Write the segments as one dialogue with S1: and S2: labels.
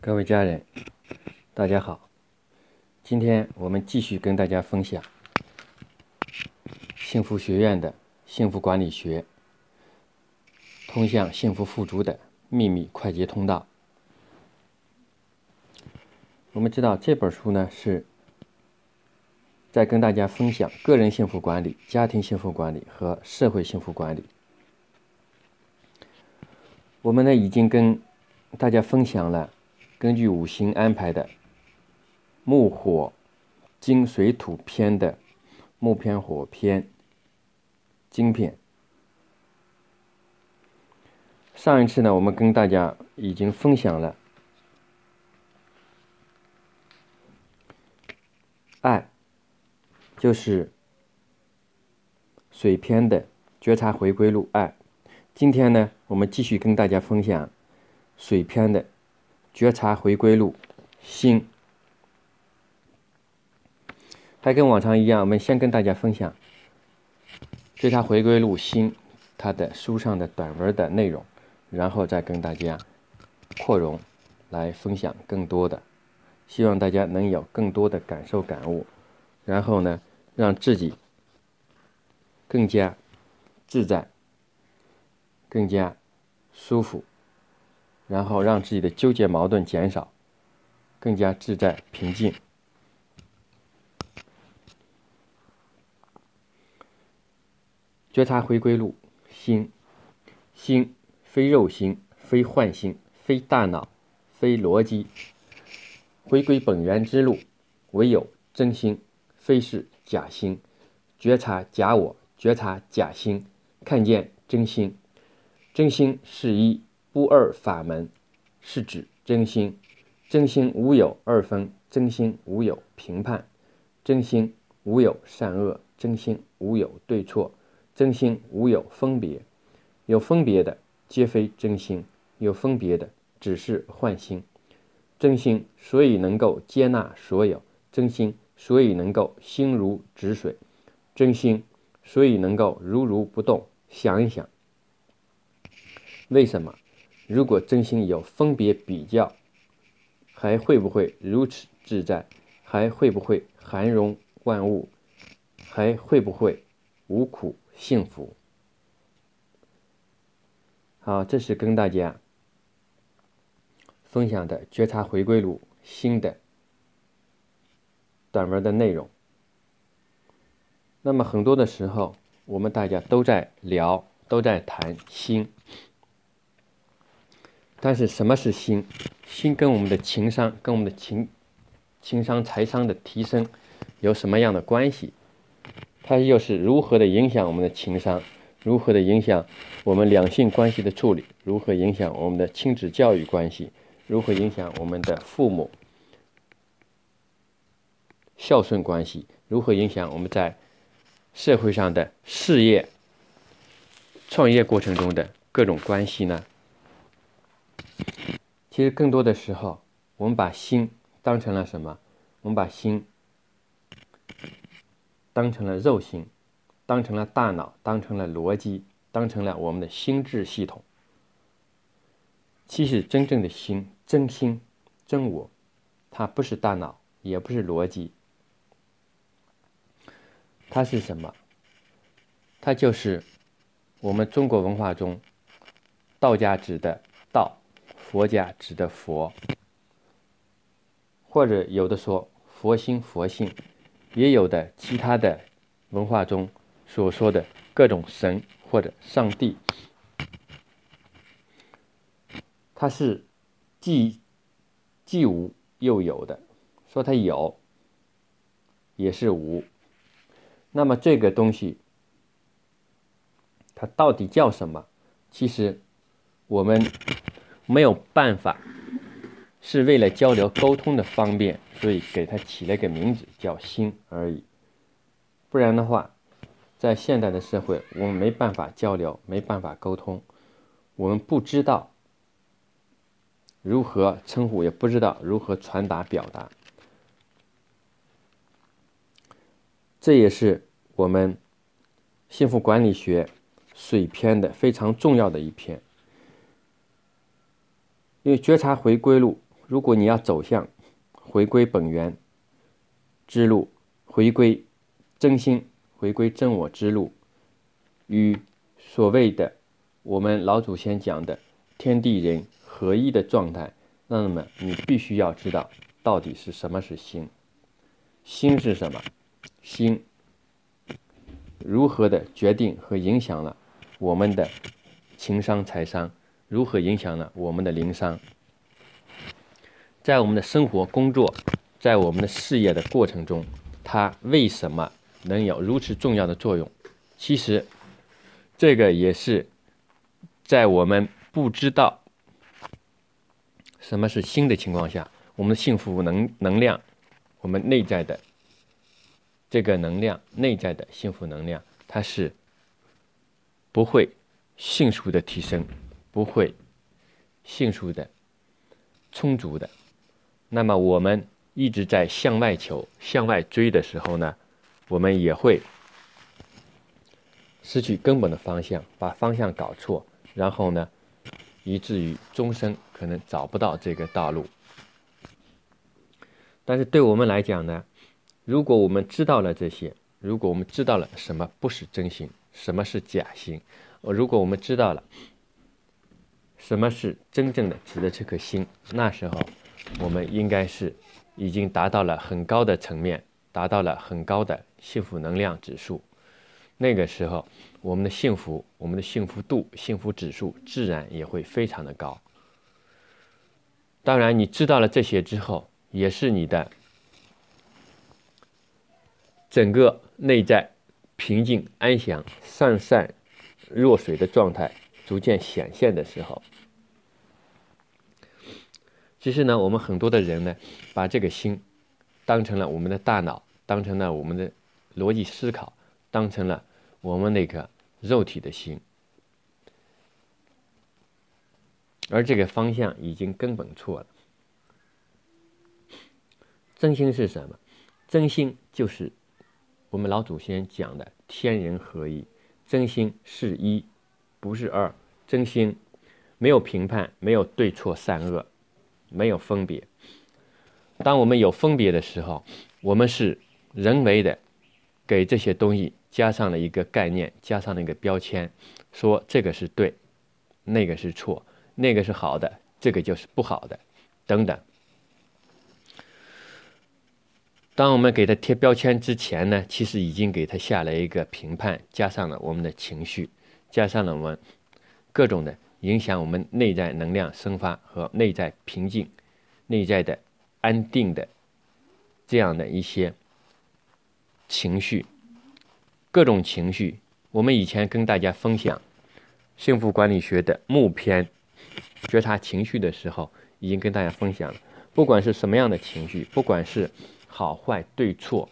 S1: 各位家人，大家好。今天我们继续跟大家分享幸福学院的幸福管理学，通向幸福富足的秘密快捷通道。我们知道这本书呢是在跟大家分享个人幸福管理、家庭幸福管理和社会幸福管理。我们呢已经跟大家分享了根据五行安排的木火金水土篇的木篇火篇金偏。上一次呢，我们跟大家已经分享了爱，就是水篇的觉察回归路爱。今天呢，我们继续跟大家分享水篇的觉察回归路心。还跟往常一样，我们先跟大家分享觉察回归路心它的书上的短文的内容，然后再跟大家扩容来分享更多的，希望大家能有更多的感受感悟，然后呢，让自己更加自在。更加舒服，然后让自己的纠结矛盾减少，更加自在平静。觉察回归路，心，心非肉心，非幻心，非大脑，非逻辑，回归本源之路，唯有真心，非是假心。觉察假我，觉察假心，看见真心。真心是一不二法门，是指真心。真心无有二分，真心无有评判，真心无有善恶，真心无有对错，真心无有分别。有分别的皆非真心，有分别的只是幻心。真心所以能够接纳所有，真心所以能够心如止水，真心所以能够如如不动。想一想。为什么？如果真心有分别比较，还会不会如此自在？还会不会含容万物？还会不会无苦幸福？好，这是跟大家分享的觉察回归路新的短文的内容。那么很多的时候，我们大家都在聊，都在谈心。但是什么是心？心跟我们的情商、跟我们的情情商、财商的提升有什么样的关系？它又是如何的影响我们的情商？如何的影响我们两性关系的处理？如何影响我们的亲子教育关系？如何影响我们的父母孝顺关系？如何影响我们在社会上的事业、创业过程中的各种关系呢？其实更多的时候，我们把心当成了什么？我们把心当成了肉心，当成了大脑，当成了逻辑，当成了我们的心智系统。其实真正的心，真心，真我，它不是大脑，也不是逻辑，它是什么？它就是我们中国文化中道家指的道。佛家指的佛，或者有的说佛心、佛性，也有的其他的文化中所说的各种神或者上帝，它是既既无又有的。说它有，也是无。那么这个东西，它到底叫什么？其实我们。没有办法，是为了交流沟通的方便，所以给它起了个名字叫“心”而已。不然的话，在现代的社会，我们没办法交流，没办法沟通，我们不知道如何称呼，也不知道如何传达表达。这也是我们幸福管理学水篇的非常重要的一篇。因为觉察回归路如果你要走向回归本源之路，回归真心、回归真我之路，与所谓的我们老祖先讲的天地人合一的状态，那么你必须要知道到底是什么是心，心是什么，心如何的决定和影响了我们的情商、财商，如何影响了我们的灵商。在我们的生活、工作，在我们的事业的过程中，它为什么能有如此重要的作用？其实，这个也是在我们不知道什么是心的情况下，我们的幸福能能量，我们内在的这个能量，内在的幸福能量，它是不会迅速的提升，不会迅速的充足的。那么我们一直在向外求、向外追的时候呢，我们也会失去根本的方向，把方向搞错，然后呢，以至于终生可能找不到这个道路。但是对我们来讲呢，如果我们知道了这些，如果我们知道了什么不是真心，什么是假心，如果我们知道了什么是真正的值得这颗心，那时候。我们应该是已经达到了很高的层面，达到了很高的幸福能量指数。那个时候，我们的幸福、我们的幸福度、幸福指数自然也会非常的高。当然，你知道了这些之后，也是你的整个内在平静、安详、上善若水的状态逐渐显现的时候。其实呢，我们很多的人呢，把这个心当成了我们的大脑，当成了我们的逻辑思考，当成了我们那个肉体的心，而这个方向已经根本错了。真心是什么？真心就是我们老祖先讲的天人合一。真心是一，不是二。真心没有评判，没有对错善恶。没有分别。当我们有分别的时候，我们是人为的给这些东西加上了一个概念，加上了一个标签，说这个是对，那个是错，那个是好的，这个就是不好的，等等。当我们给他贴标签之前呢，其实已经给他下了一个评判，加上了我们的情绪，加上了我们各种的。影响我们内在能量生发和内在平静、内在的安定的这样的一些情绪，各种情绪。我们以前跟大家分享幸福管理学的目篇，觉察情绪的时候，已经跟大家分享了。不管是什么样的情绪，不管是好坏对错，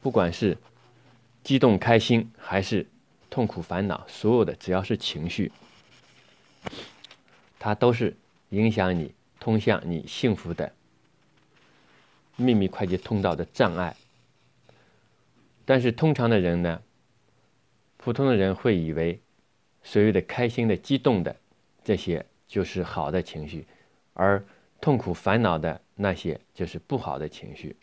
S1: 不管是激动开心还是痛苦烦恼，所有的只要是情绪。它都是影响你通向你幸福的秘密快捷通道的障碍。但是通常的人呢，普通的人会以为所谓的开心的、激动的这些就是好的情绪，而痛苦烦恼的那些就是不好的情绪。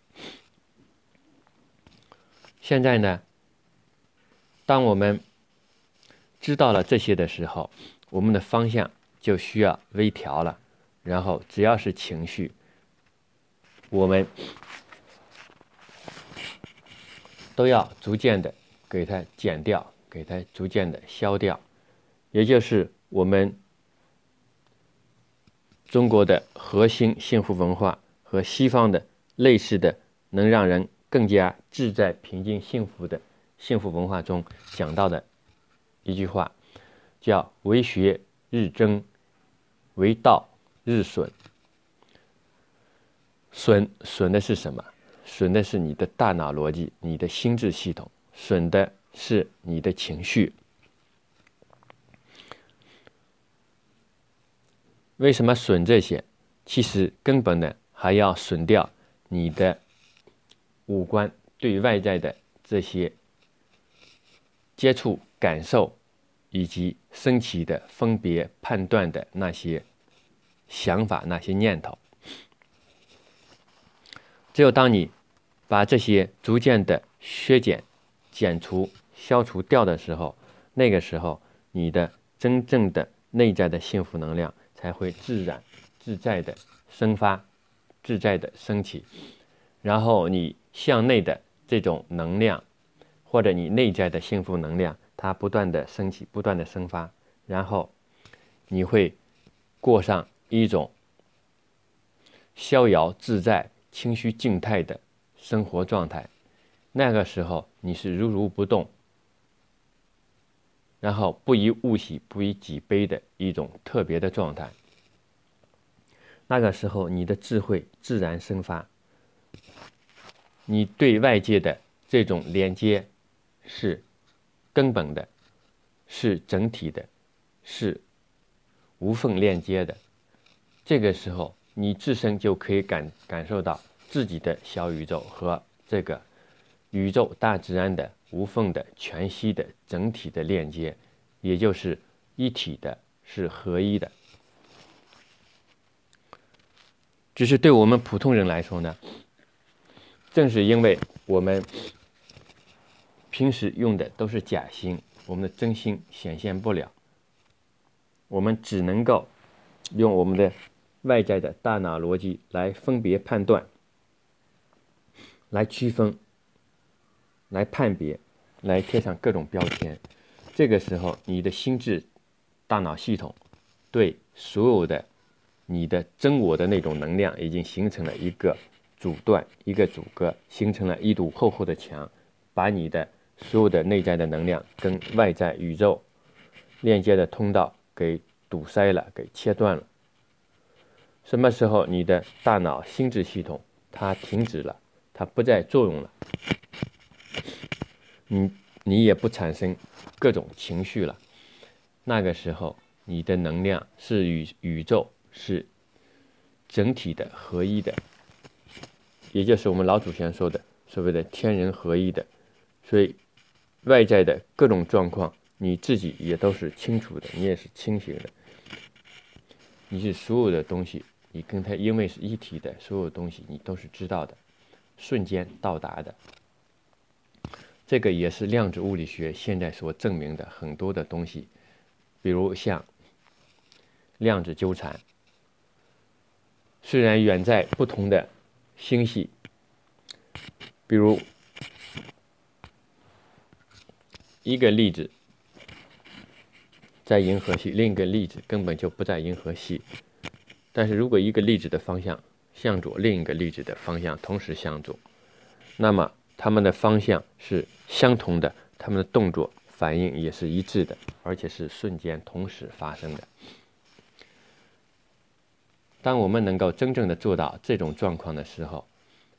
S1: 现在呢，当我们知道了这些的时候，我们的方向就需要微调了，然后只要是情绪，我们都要逐渐的给它减掉，给它逐渐的消掉，也就是我们中国的核心幸福文化和西方的类似的能让人更加自在、平静、幸福的幸福文化中讲到的一句话。叫为学日增，为道日损。损损的是什么？损的是你的大脑逻辑，你的心智系统，损的是你的情绪。为什么损这些？其实根本的还要损掉你的五官对外在的这些接触感受。以及升起的分别判断的那些想法、那些念头，只有当你把这些逐渐的削减、减除、消除掉的时候，那个时候你的真正的内在的幸福能量才会自然、自在的生发、自在的升起，然后你向内的这种能量，或者你内在的幸福能量，它不断的升起、不断的生发，然后你会过上一种逍遥自在。清虚静态的生活状态，那个时候你是如如不动，然后不以物喜，不以己悲的一种特别的状态。那个时候你的智慧自然生发，你对外界的这种连接是根本的，是整体的，是无缝链接的。这个时候。你自身就可以感感受到自己的小宇宙和这个宇宙大自然的无缝的全息的整体的链接，也就是一体的，是合一的。只是对我们普通人来说呢，正是因为我们平时用的都是假心，我们的真心显现不了，我们只能够用我们的。外在的大脑逻辑来分别判断、来区分、来判别、来贴上各种标签。这个时候，你的心智大脑系统对所有的你的真我的那种能量，已经形成了一个阻断、一个阻隔，形成了一堵厚厚的墙，把你的所有的内在的能量跟外在宇宙链接的通道给堵塞了，给切断了。什么时候你的大脑心智系统它停止了，它不再作用了，你你也不产生各种情绪了，那个时候你的能量是与宇宙是整体的合一的，也就是我们老祖先说的所谓的天人合一的，所以外在的各种状况你自己也都是清楚的，你也是清醒的，你是所有的东西。你跟他因为是一体的，所有东西你都是知道的，瞬间到达的。这个也是量子物理学现在所证明的很多的东西，比如像量子纠缠。虽然远在不同的星系，比如一个粒子在银河系，另一个粒子根本就不在银河系。但是如果一个粒子的方向向左，另一个粒子的方向同时向左，那么它们的方向是相同的，它们的动作反应也是一致的，而且是瞬间同时发生的。当我们能够真正的做到这种状况的时候，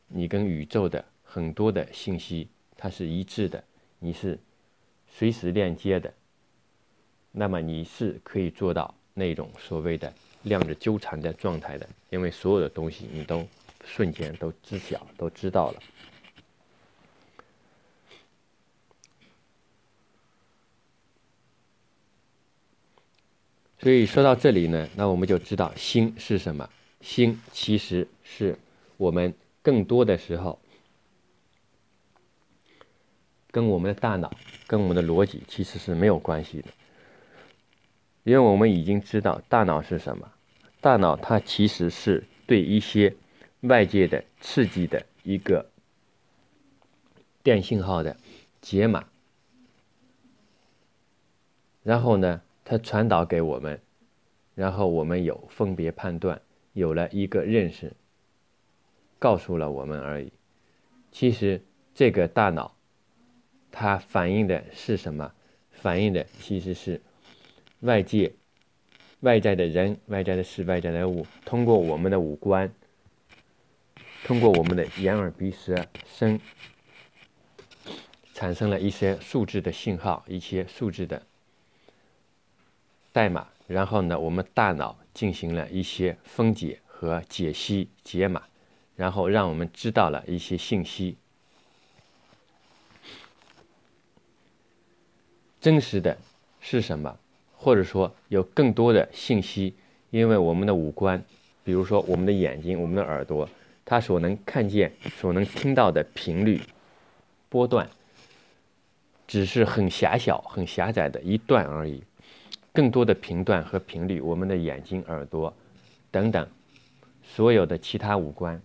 S1: 你跟宇宙的很多的信息它是一致的，你是随时链接的，那么你是可以做到那种所谓的。量子纠缠的状态的，因为所有的东西你都瞬间都知晓、都知道了。所以说到这里呢，那我们就知道心是什么。心其实是我们更多的时候跟我们的大脑、跟我们的逻辑其实是没有关系的。因为我们已经知道大脑是什么，大脑它其实是对一些外界的刺激的一个电信号的解码，然后呢，它传导给我们，然后我们有分别判断，有了一个认识，告诉了我们而已。其实这个大脑它反映的是什么？反映的其实是。外界、外在的人、外在的事、外在的物，通过我们的五官，通过我们的眼、耳、鼻、舌、身，产生了一些数字的信号，一些数字的代码。然后呢，我们大脑进行了一些分解和解析、解码，然后让我们知道了一些信息。真实的是什么？或者说有更多的信息，因为我们的五官，比如说我们的眼睛、我们的耳朵，它所能看见、所能听到的频率波段，只是很狭小、很狭窄的一段而已。更多的频段和频率，我们的眼睛、耳朵等等，所有的其他五官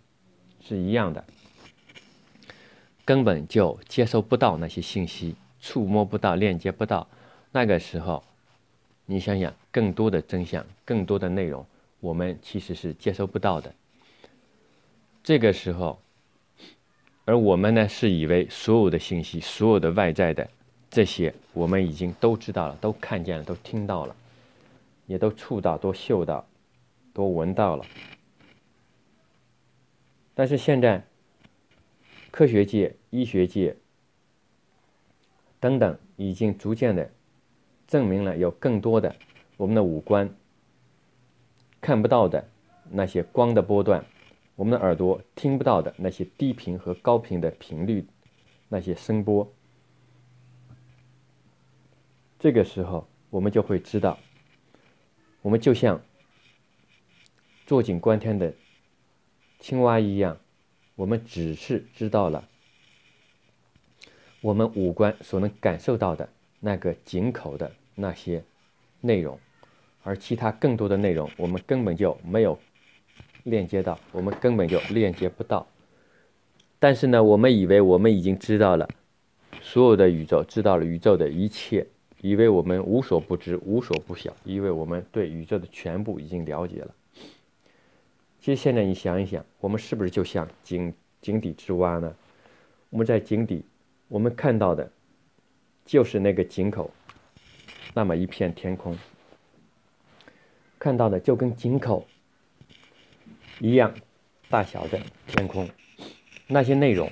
S1: 是一样的，根本就接收不到那些信息，触摸不到、链接不到。那个时候，你想想，更多的真相、更多的内容，我们其实是接收不到的。这个时候，而我们呢，是以为所有的信息、所有的外在的。这些我们已经都知道了，都看见了，都听到了，也都触到、都嗅到、都闻到了。但是现在，科学界、医学界等等，已经逐渐的证明了有更多的我们的五官看不到的那些光的波段，我们的耳朵听不到的那些低频和高频的频率，那些声波。这个时候，我们就会知道，我们就像坐井观天的青蛙一样，我们只是知道了我们五官所能感受到的那个井口的那些内容，而其他更多的内容，我们根本就没有链接到，我们根本就链接不到。但是呢，我们以为我们已经知道了所有的宇宙，知道了宇宙的一切。以为我们无所不知、无所不晓，以为我们对宇宙的全部已经了解了。其实现在你想一想，我们是不是就像井井底之蛙呢？我们在井底，我们看到的，就是那个井口，那么一片天空，看到的就跟井口一样大小的天空，那些内容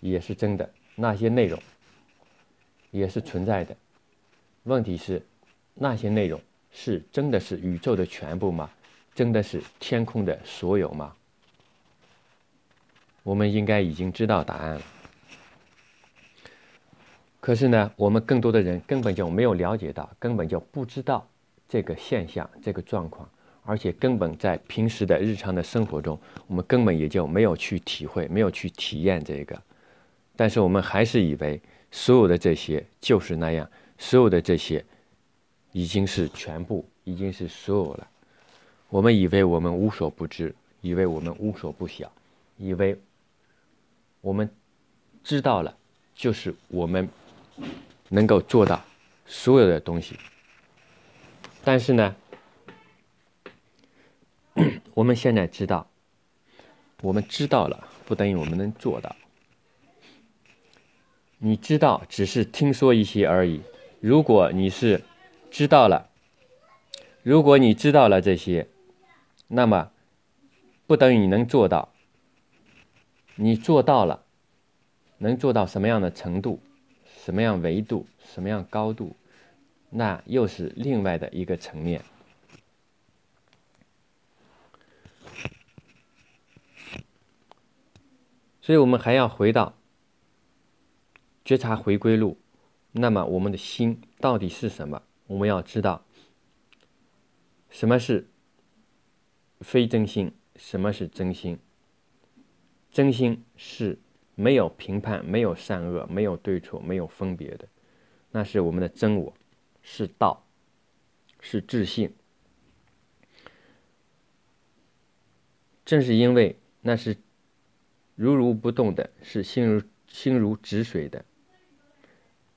S1: 也是真的，那些内容。也是存在的。问题是，那些内容是真的是宇宙的全部吗？真的是天空的所有吗？我们应该已经知道答案了。可是呢，我们更多的人根本就没有了解到，根本就不知道这个现象、这个状况，而且根本在平时的日常的生活中，我们根本也就没有去体会、没有去体验这个。但是我们还是以为。所有的这些就是那样，所有的这些已经是全部，已经是所有了。我们以为我们无所不知，以为我们无所不晓，以为我们知道了，就是我们能够做到所有的东西。但是呢，我们现在知道，我们知道了，不等于我们能做到。你知道，只是听说一些而已。如果你是知道了，如果你知道了这些，那么不等于你能做到。你做到了，能做到什么样的程度、什么样维度、什么样高度，那又是另外的一个层面。所以我们还要回到。觉察回归路，那么我们的心到底是什么？我们要知道，什么是非真心，什么是真心？真心是没有评判、没有善恶、没有对错、没有分别的，那是我们的真我，是道，是自信。正是因为那是如如不动的，是心如心如止水的。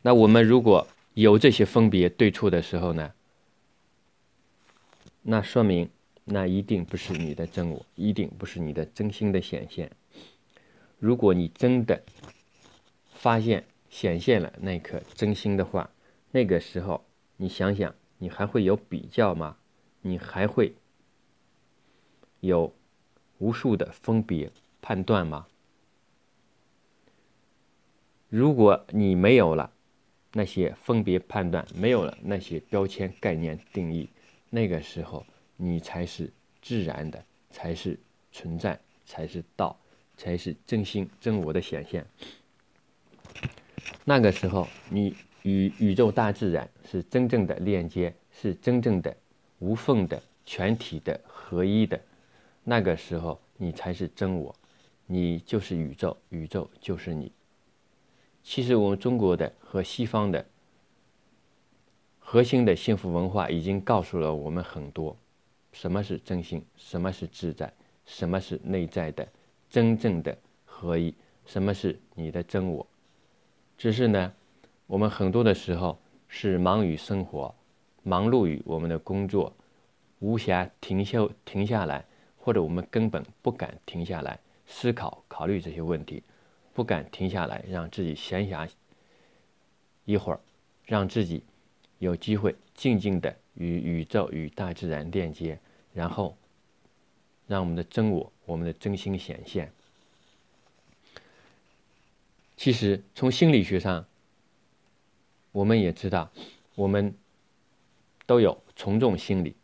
S1: 那我们如果有这些分别对错的时候呢？那说明那一定不是你的真我，一定不是你的真心的显现。如果你真的发现显现了那颗真心的话，那个时候你想想，你还会有比较吗？你还会有无数的分别判断吗？如果你没有了。那些分别判断没有了，那些标签概念定义，那个时候你才是自然的，才是存在，才是道，才是真心真我的显现。那个时候，你与宇宙大自然是真正的链接，是真正的无缝的全体的合一的。那个时候，你才是真我，你就是宇宙，宇宙就是你。其实我们中国的和西方的核心的幸福文化已经告诉了我们很多：什么是真心，什么是自在，什么是内在的真正的合一，什么是你的真我。只是呢，我们很多的时候是忙于生活，忙碌于我们的工作，无暇停休停下来，或者我们根本不敢停下来思考考虑这些问题。不敢停下来，让自己闲暇一会儿，让自己有机会静静的与宇宙、与大自然链接，然后让我们的真我、我们的真心显现。其实，从心理学上，我们也知道，我们都有从众心理。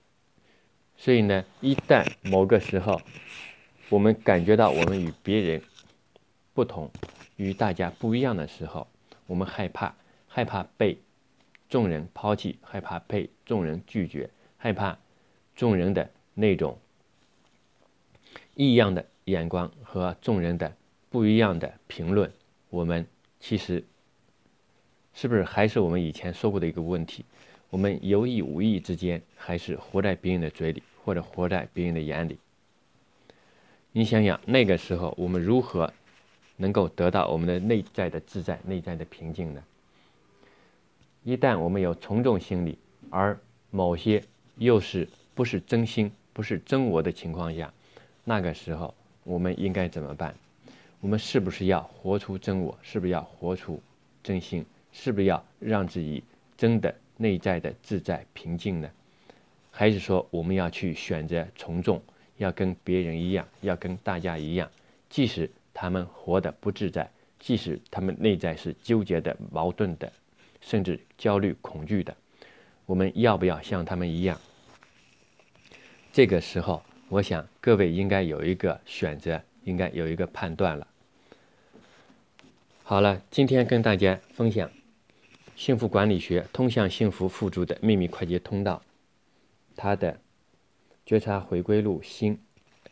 S1: 所以呢，一旦某个时候，我们感觉到我们与别人，不同，与大家不一样的时候，我们害怕，害怕被众人抛弃，害怕被众人拒绝，害怕众人的那种异样的眼光和众人的不一样的评论。我们其实是不是还是我们以前说过的一个问题？我们有意无意之间，还是活在别人的嘴里，或者活在别人的眼里？你想想，那个时候我们如何？能够得到我们的内在的自在、内在的平静呢？一旦我们有从众心理，而某些又是不是真心、不是真我的情况下，那个时候我们应该怎么办？我们是不是要活出真我？是不是要活出真心？是不是要让自己真的内在的自在平静呢？还是说我们要去选择从众，要跟别人一样，要跟大家一样，即使？他们活得不自在，即使他们内在是纠结的、矛盾的，甚至焦虑、恐惧的，我们要不要像他们一样？这个时候，我想各位应该有一个选择，应该有一个判断了。好了，今天跟大家分享幸福管理学通向幸福富足的秘密快捷通道，它的觉察回归路心，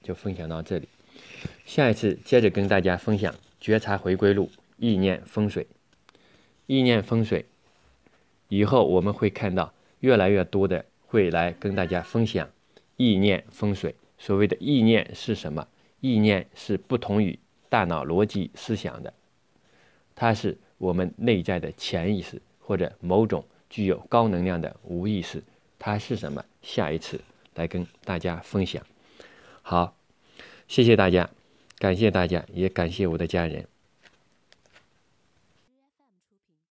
S1: 就分享到这里。下一次接着跟大家分享觉察回归路意念风水，意念风水，以后我们会看到越来越多的会来跟大家分享意念风水。所谓的意念是什么？意念是不同于大脑逻辑思想的，它是我们内在的潜意识或者某种具有高能量的无意识。它是什么？下一次来跟大家分享。好。谢谢大家，感谢大家，也感谢我的家人。